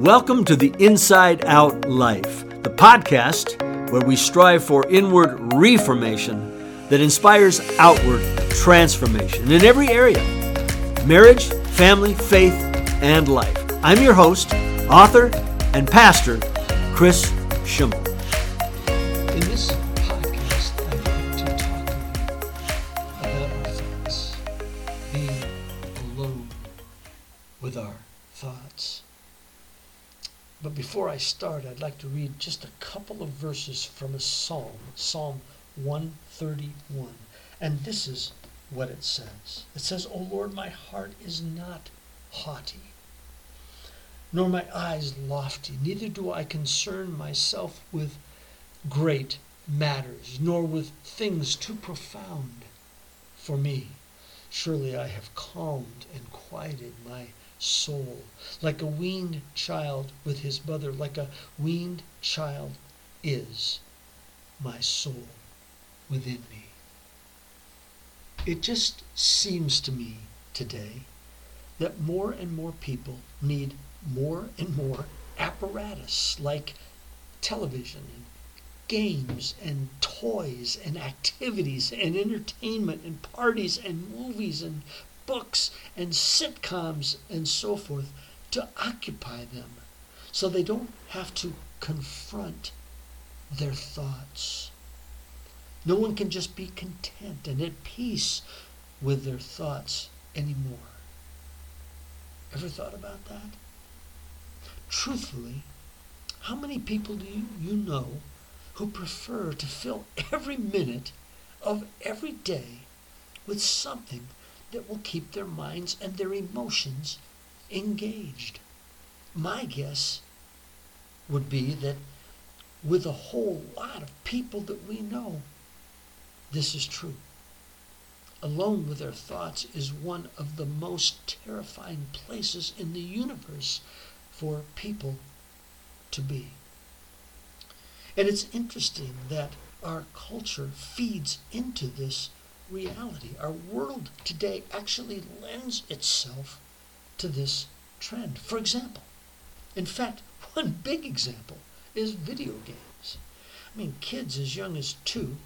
Welcome to the Inside Out Life, the podcast where we strive for inward reformation that inspires outward transformation in every area marriage, family, faith, and life. I'm your host, author, and pastor, Chris Schimmel. In this podcast, I'd like to talk about our thoughts, being alone with our thoughts. But before I start, I'd like to read just a couple of verses from a psalm, Psalm 131. And this is what it says It says, O Lord, my heart is not haughty, nor my eyes lofty, neither do I concern myself with great matters, nor with things too profound for me. Surely I have calmed and quieted my soul, like a weaned child with his mother, like a weaned child is my soul within me. It just seems to me today that more and more people need more and more apparatus like television and games and toys and activities and entertainment and parties and movies and books and sitcoms and so forth to occupy them so they don't have to confront their thoughts. No one can just be content and at peace with their thoughts anymore. Ever thought about that? Truthfully, how many people do you, you know who prefer to fill every minute of every day with something that will keep their minds and their emotions engaged. My guess would be that with a whole lot of people that we know, this is true. Alone with their thoughts is one of the most terrifying places in the universe for people to be. And it's interesting that our culture feeds into this reality. Our world today actually lends itself to this trend. For example, in fact, one big example is video games. I mean, kids as young as two,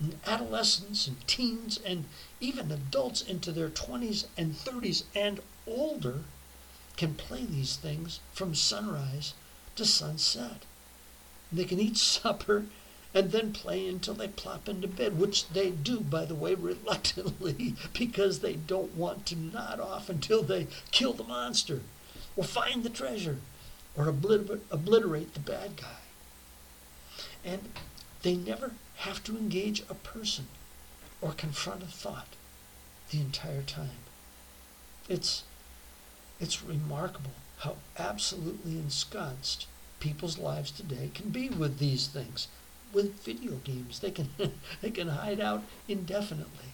and adolescents and teens, and even adults into their 20s and 30s and older can play these things from sunrise to sunset. They can eat supper and then play until they plop into bed, which they do, by the way, reluctantly because they don't want to nod off until they kill the monster or find the treasure or obliterate, obliterate the bad guy. And they never have to engage a person or confront a thought the entire time. It's, it's remarkable how absolutely ensconced people's lives today can be with these things with video games. They can they can hide out indefinitely.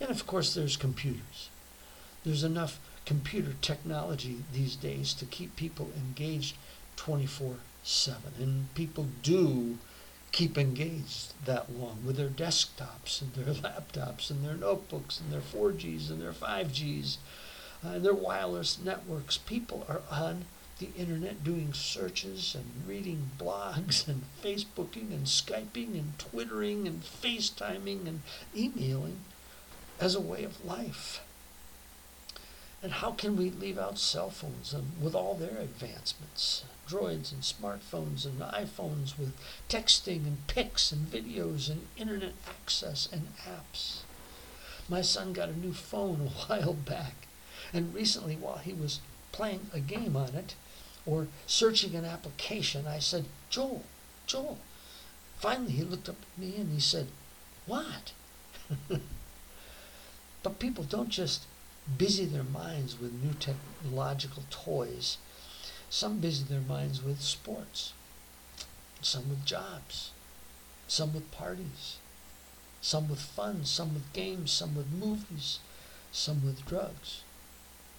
And of course there's computers. There's enough computer technology these days to keep people engaged 24/7 and people do keep engaged that long with their desktops and their laptops and their notebooks and their 4Gs and their 5Gs uh, and their wireless networks. People are on the internet doing searches and reading blogs and Facebooking and Skyping and Twittering and FaceTiming and emailing as a way of life. And how can we leave out cell phones and with all their advancements? Droids and smartphones and iPhones with texting and pics and videos and internet access and apps. My son got a new phone a while back, and recently, while he was playing a game on it, or searching an application, I said, Joel, Joel. Finally, he looked up at me and he said, What? but people don't just busy their minds with new technological toys. Some busy their minds with sports, some with jobs, some with parties, some with fun, some with games, some with movies, some with drugs,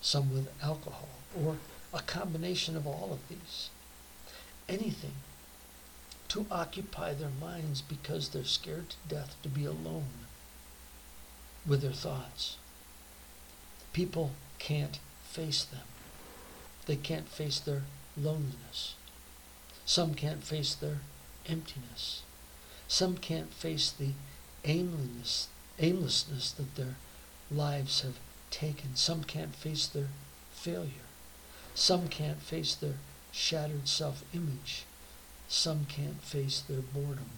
some with alcohol, or a combination of all of these. Anything to occupy their minds because they're scared to death to be alone with their thoughts. People can't face them. They can't face their loneliness. Some can't face their emptiness. Some can't face the aimlessness, aimlessness that their lives have taken. Some can't face their failure. Some can't face their shattered self image. Some can't face their boredom.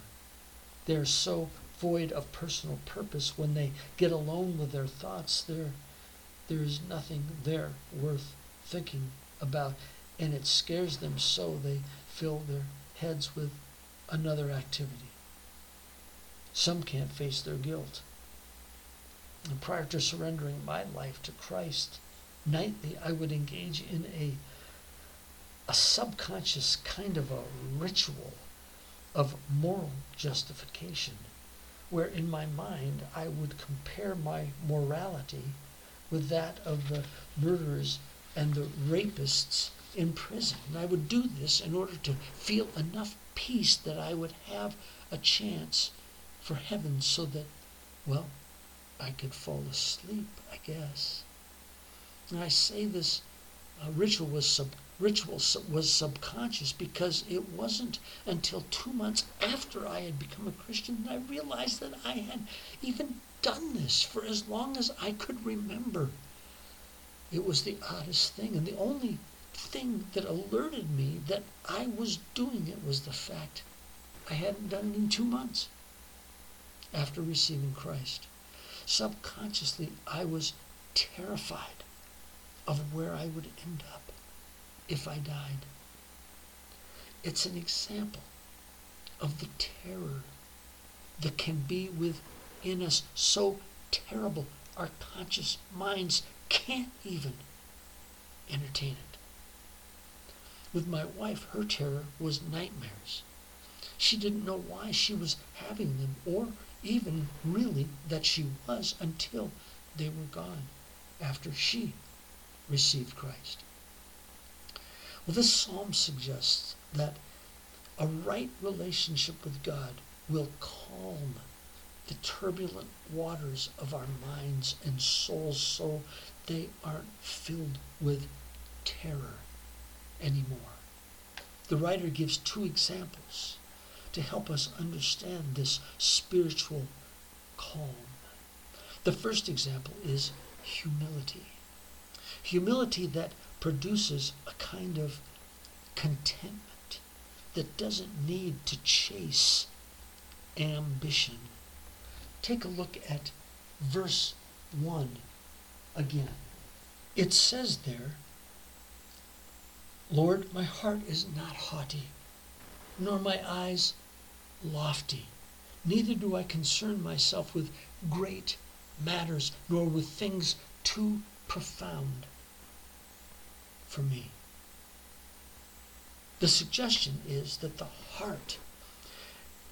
They're so void of personal purpose when they get alone with their thoughts. There, there is nothing there worth thinking about, and it scares them so they fill their heads with another activity. Some can't face their guilt. And prior to surrendering my life to Christ, nightly I would engage in a, a subconscious kind of a ritual of moral justification, where in my mind I would compare my morality with that of the murderers and the rapists in prison. And I would do this in order to feel enough peace that I would have a chance for heaven so that, well, I could fall asleep, I guess. And I say this uh, ritual was sub, ritual was subconscious because it wasn't until two months after I had become a Christian that I realized that I had even done this for as long as I could remember. It was the oddest thing, and the only thing that alerted me that I was doing it was the fact I hadn't done it in two months after receiving Christ. Subconsciously, I was terrified of where I would end up if I died. It's an example of the terror that can be within us so terrible our conscious minds can't even entertain it. With my wife, her terror was nightmares. She didn't know why she was having them or even really that she was until they were gone after she received Christ. Well, this psalm suggests that a right relationship with God will calm the turbulent waters of our minds and souls so they aren't filled with terror anymore. The writer gives two examples to help us understand this spiritual calm. The first example is humility. Humility that produces a kind of contentment that doesn't need to chase ambition. Take a look at verse 1 again. It says there, Lord, my heart is not haughty, nor my eyes lofty. Neither do I concern myself with great matters, nor with things too profound for me. The suggestion is that the heart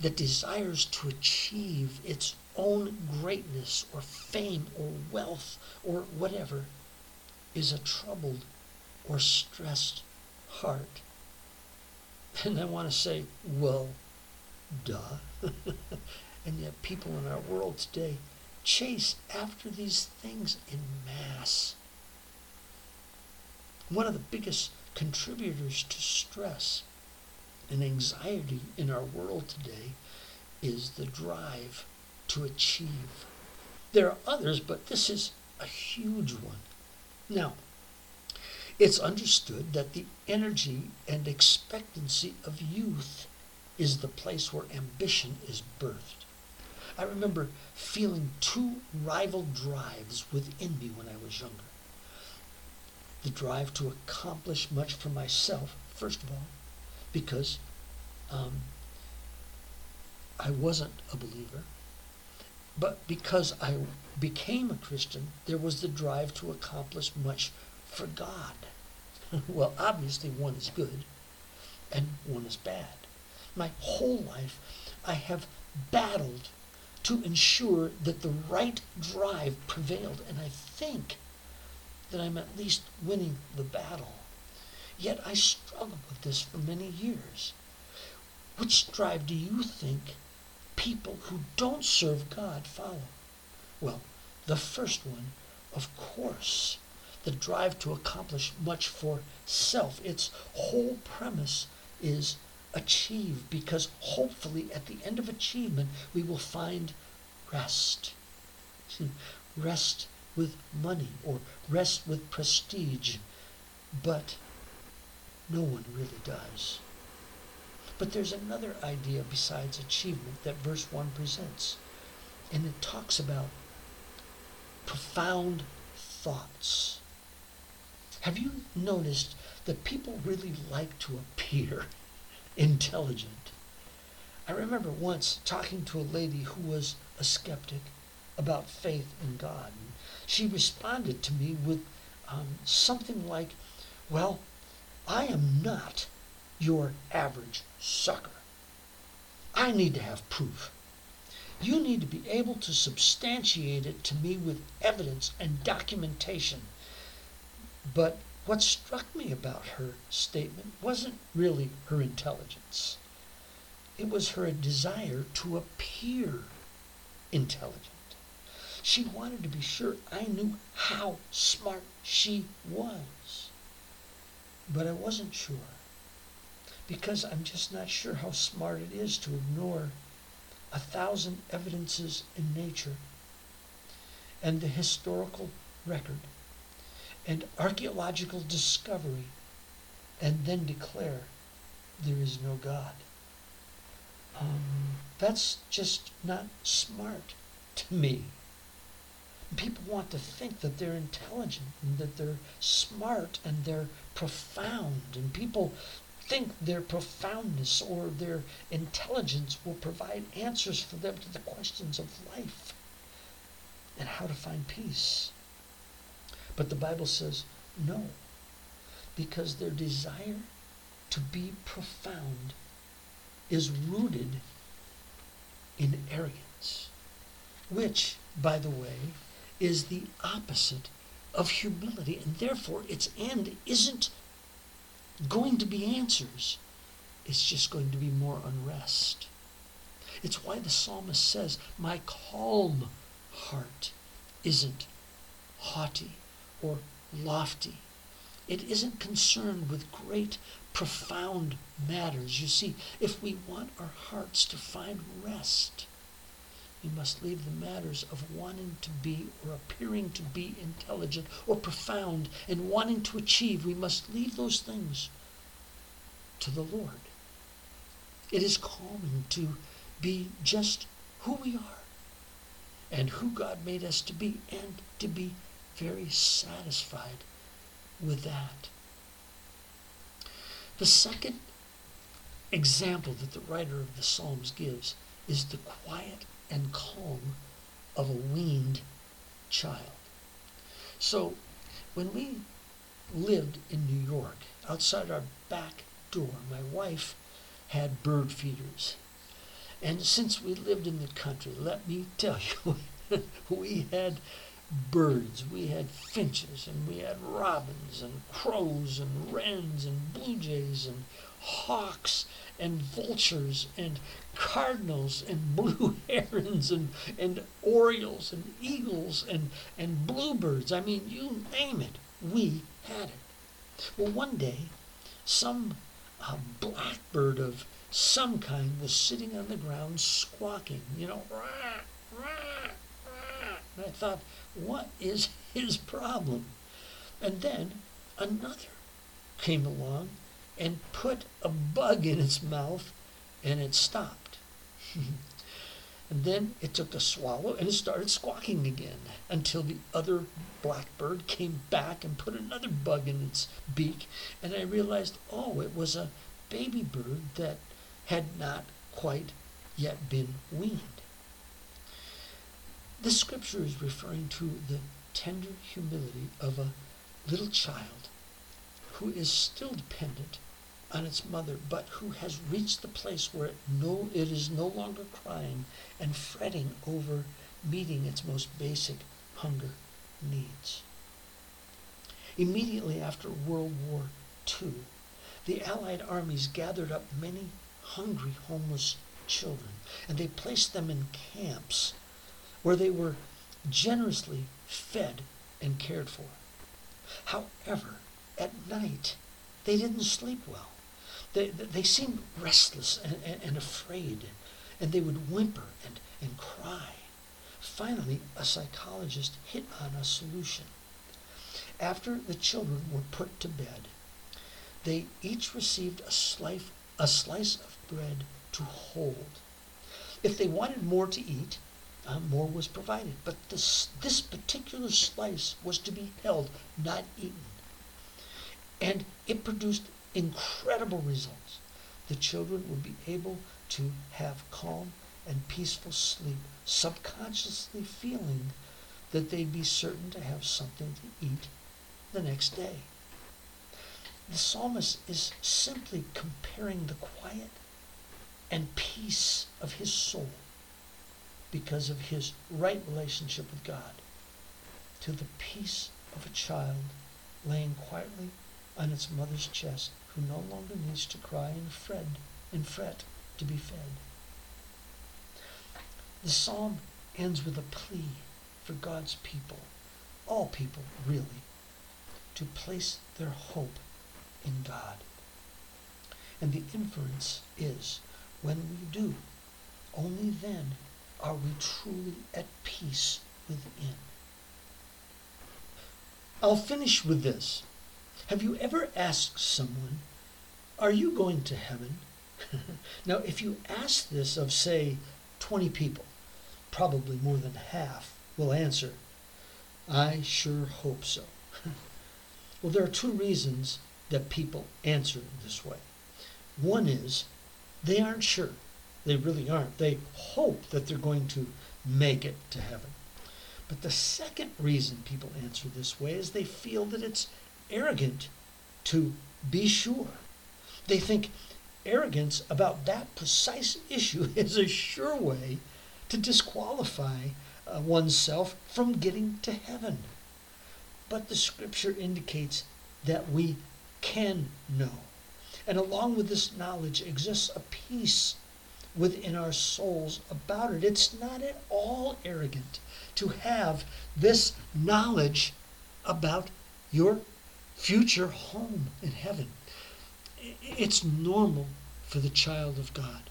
that desires to achieve its own greatness or fame or wealth or whatever is a troubled or stressed heart. And I want to say, well, duh. and yet people in our world today chase after these things in mass. One of the biggest contributors to stress and anxiety in our world today is the drive to achieve. There are others, but this is a huge one. Now, it's understood that the energy and expectancy of youth is the place where ambition is birthed. I remember feeling two rival drives within me when I was younger. The drive to accomplish much for myself, first of all, because um, I wasn't a believer, but because I became a Christian, there was the drive to accomplish much for God. well, obviously, one is good and one is bad. My whole life, I have battled to ensure that the right drive prevailed, and I think that I'm at least winning the battle. Yet I struggled with this for many years. Which drive do you think people who don't serve God follow? Well, the first one, of course, the drive to accomplish much for self. Its whole premise is achieve because hopefully at the end of achievement we will find rest. Rest with money or rest with prestige. But no one really does. But there's another idea besides achievement that verse 1 presents. And it talks about profound thoughts. Have you noticed that people really like to appear intelligent? I remember once talking to a lady who was a skeptic about faith in God. And she responded to me with um, something like, Well, I am not your average sucker. I need to have proof. You need to be able to substantiate it to me with evidence and documentation. But what struck me about her statement wasn't really her intelligence. It was her desire to appear intelligent. She wanted to be sure I knew how smart she was. But I wasn't sure because I'm just not sure how smart it is to ignore a thousand evidences in nature and the historical record and archaeological discovery and then declare there is no God. Um, that's just not smart to me. People want to think that they're intelligent and that they're smart and they're profound, and people think their profoundness or their intelligence will provide answers for them to the questions of life and how to find peace. But the Bible says no, because their desire to be profound is rooted in arrogance, which, by the way, is the opposite of humility, and therefore its end isn't going to be answers. It's just going to be more unrest. It's why the psalmist says, My calm heart isn't haughty or lofty. It isn't concerned with great, profound matters. You see, if we want our hearts to find rest, we must leave the matters of wanting to be or appearing to be intelligent or profound and wanting to achieve. We must leave those things to the Lord. It is calming to be just who we are and who God made us to be and to be very satisfied with that. The second example that the writer of the Psalms gives is the quiet and calm of a weaned child. So, when we lived in New York, outside our back door, my wife had bird feeders. And since we lived in the country, let me tell you, we had birds. We had finches, and we had robins, and crows, and wrens, and blue jays, and hawks, and vultures, and cardinals, and blue herons, and, and orioles, and eagles, and, and bluebirds. I mean, you name it, we had it. Well, one day, some uh, blackbird of some kind was sitting on the ground squawking, you know, rah, rah, rah. And I thought, what is his problem? And then another came along and put a bug in its mouth and it stopped. and then it took a swallow and it started squawking again until the other blackbird came back and put another bug in its beak. And I realized, oh, it was a baby bird that had not quite yet been weaned. This scripture is referring to the tender humility of a little child who is still dependent on its mother, but who has reached the place where it, no, it is no longer crying and fretting over meeting its most basic hunger needs. Immediately after World War II, the Allied armies gathered up many hungry homeless children and they placed them in camps where they were generously fed and cared for. However, at night, they didn't sleep well. They, they seemed restless and, and, and afraid, and they would whimper and, and cry. Finally, a psychologist hit on a solution. After the children were put to bed, they each received a slice, a slice of bread to hold. If they wanted more to eat, uh, more was provided. But this, this particular slice was to be held, not eaten. And it produced incredible results. The children would be able to have calm and peaceful sleep, subconsciously feeling that they'd be certain to have something to eat the next day. The psalmist is simply comparing the quiet and peace of his soul because of his right relationship with God to the peace of a child laying quietly on its mother's chest who no longer needs to cry and fret and fret to be fed. The psalm ends with a plea for God's people, all people really, to place their hope in God. And the inference is when we do, only then are we truly at peace within. I'll finish with this. Have you ever asked someone, Are you going to heaven? now, if you ask this of, say, 20 people, probably more than half will answer, I sure hope so. well, there are two reasons that people answer this way. One is they aren't sure. They really aren't. They hope that they're going to make it to heaven. But the second reason people answer this way is they feel that it's arrogant to be sure. They think arrogance about that precise issue is a sure way to disqualify uh, oneself from getting to heaven. But the scripture indicates that we can know. And along with this knowledge exists a peace within our souls about it. It's not at all arrogant to have this knowledge about your future home in heaven. It's normal for the child of God.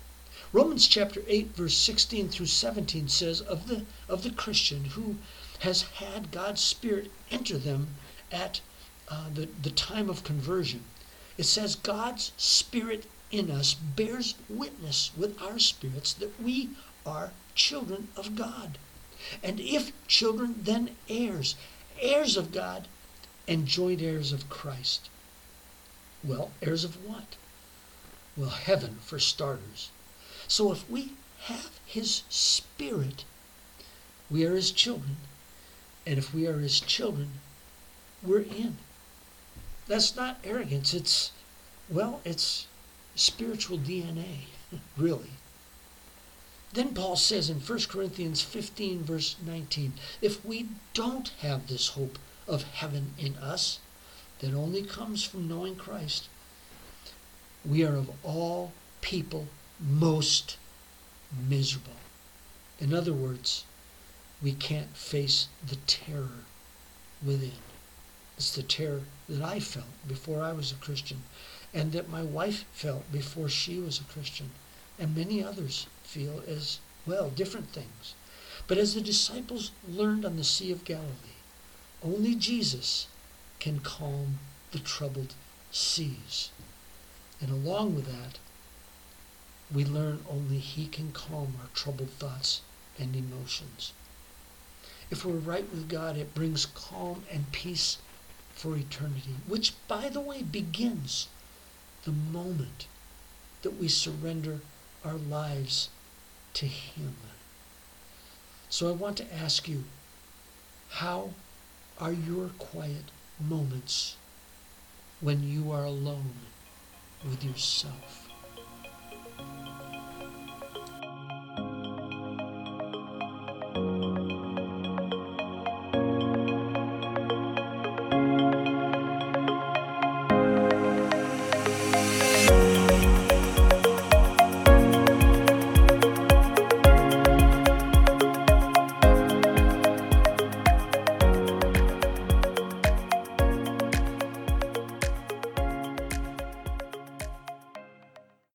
Romans chapter 8 verse 16 through 17 says of the of the Christian who has had God's spirit enter them at uh, the, the time of conversion. It says God's spirit in us bears witness with our spirits that we are children of God. And if children, then heirs, heirs of God and joint heirs of Christ. Well, heirs of what? Well, heaven for starters. So if we have his spirit, we are his children. And if we are his children, we're in. That's not arrogance. It's, well, it's spiritual DNA, really. Then Paul says in 1 Corinthians 15, verse 19, if we don't have this hope of heaven in us that only comes from knowing Christ, we are of all people most miserable. In other words, we can't face the terror within. It's the terror that I felt before I was a Christian and that my wife felt before she was a Christian, and many others feel as well, different things. But as the disciples learned on the Sea of Galilee, only Jesus can calm the troubled seas. And along with that, we learn only He can calm our troubled thoughts and emotions. If we're right with God, it brings calm and peace for eternity, which, by the way, begins the moment that we surrender our lives to Him. So I want to ask you, how are your quiet moments when you are alone with yourself?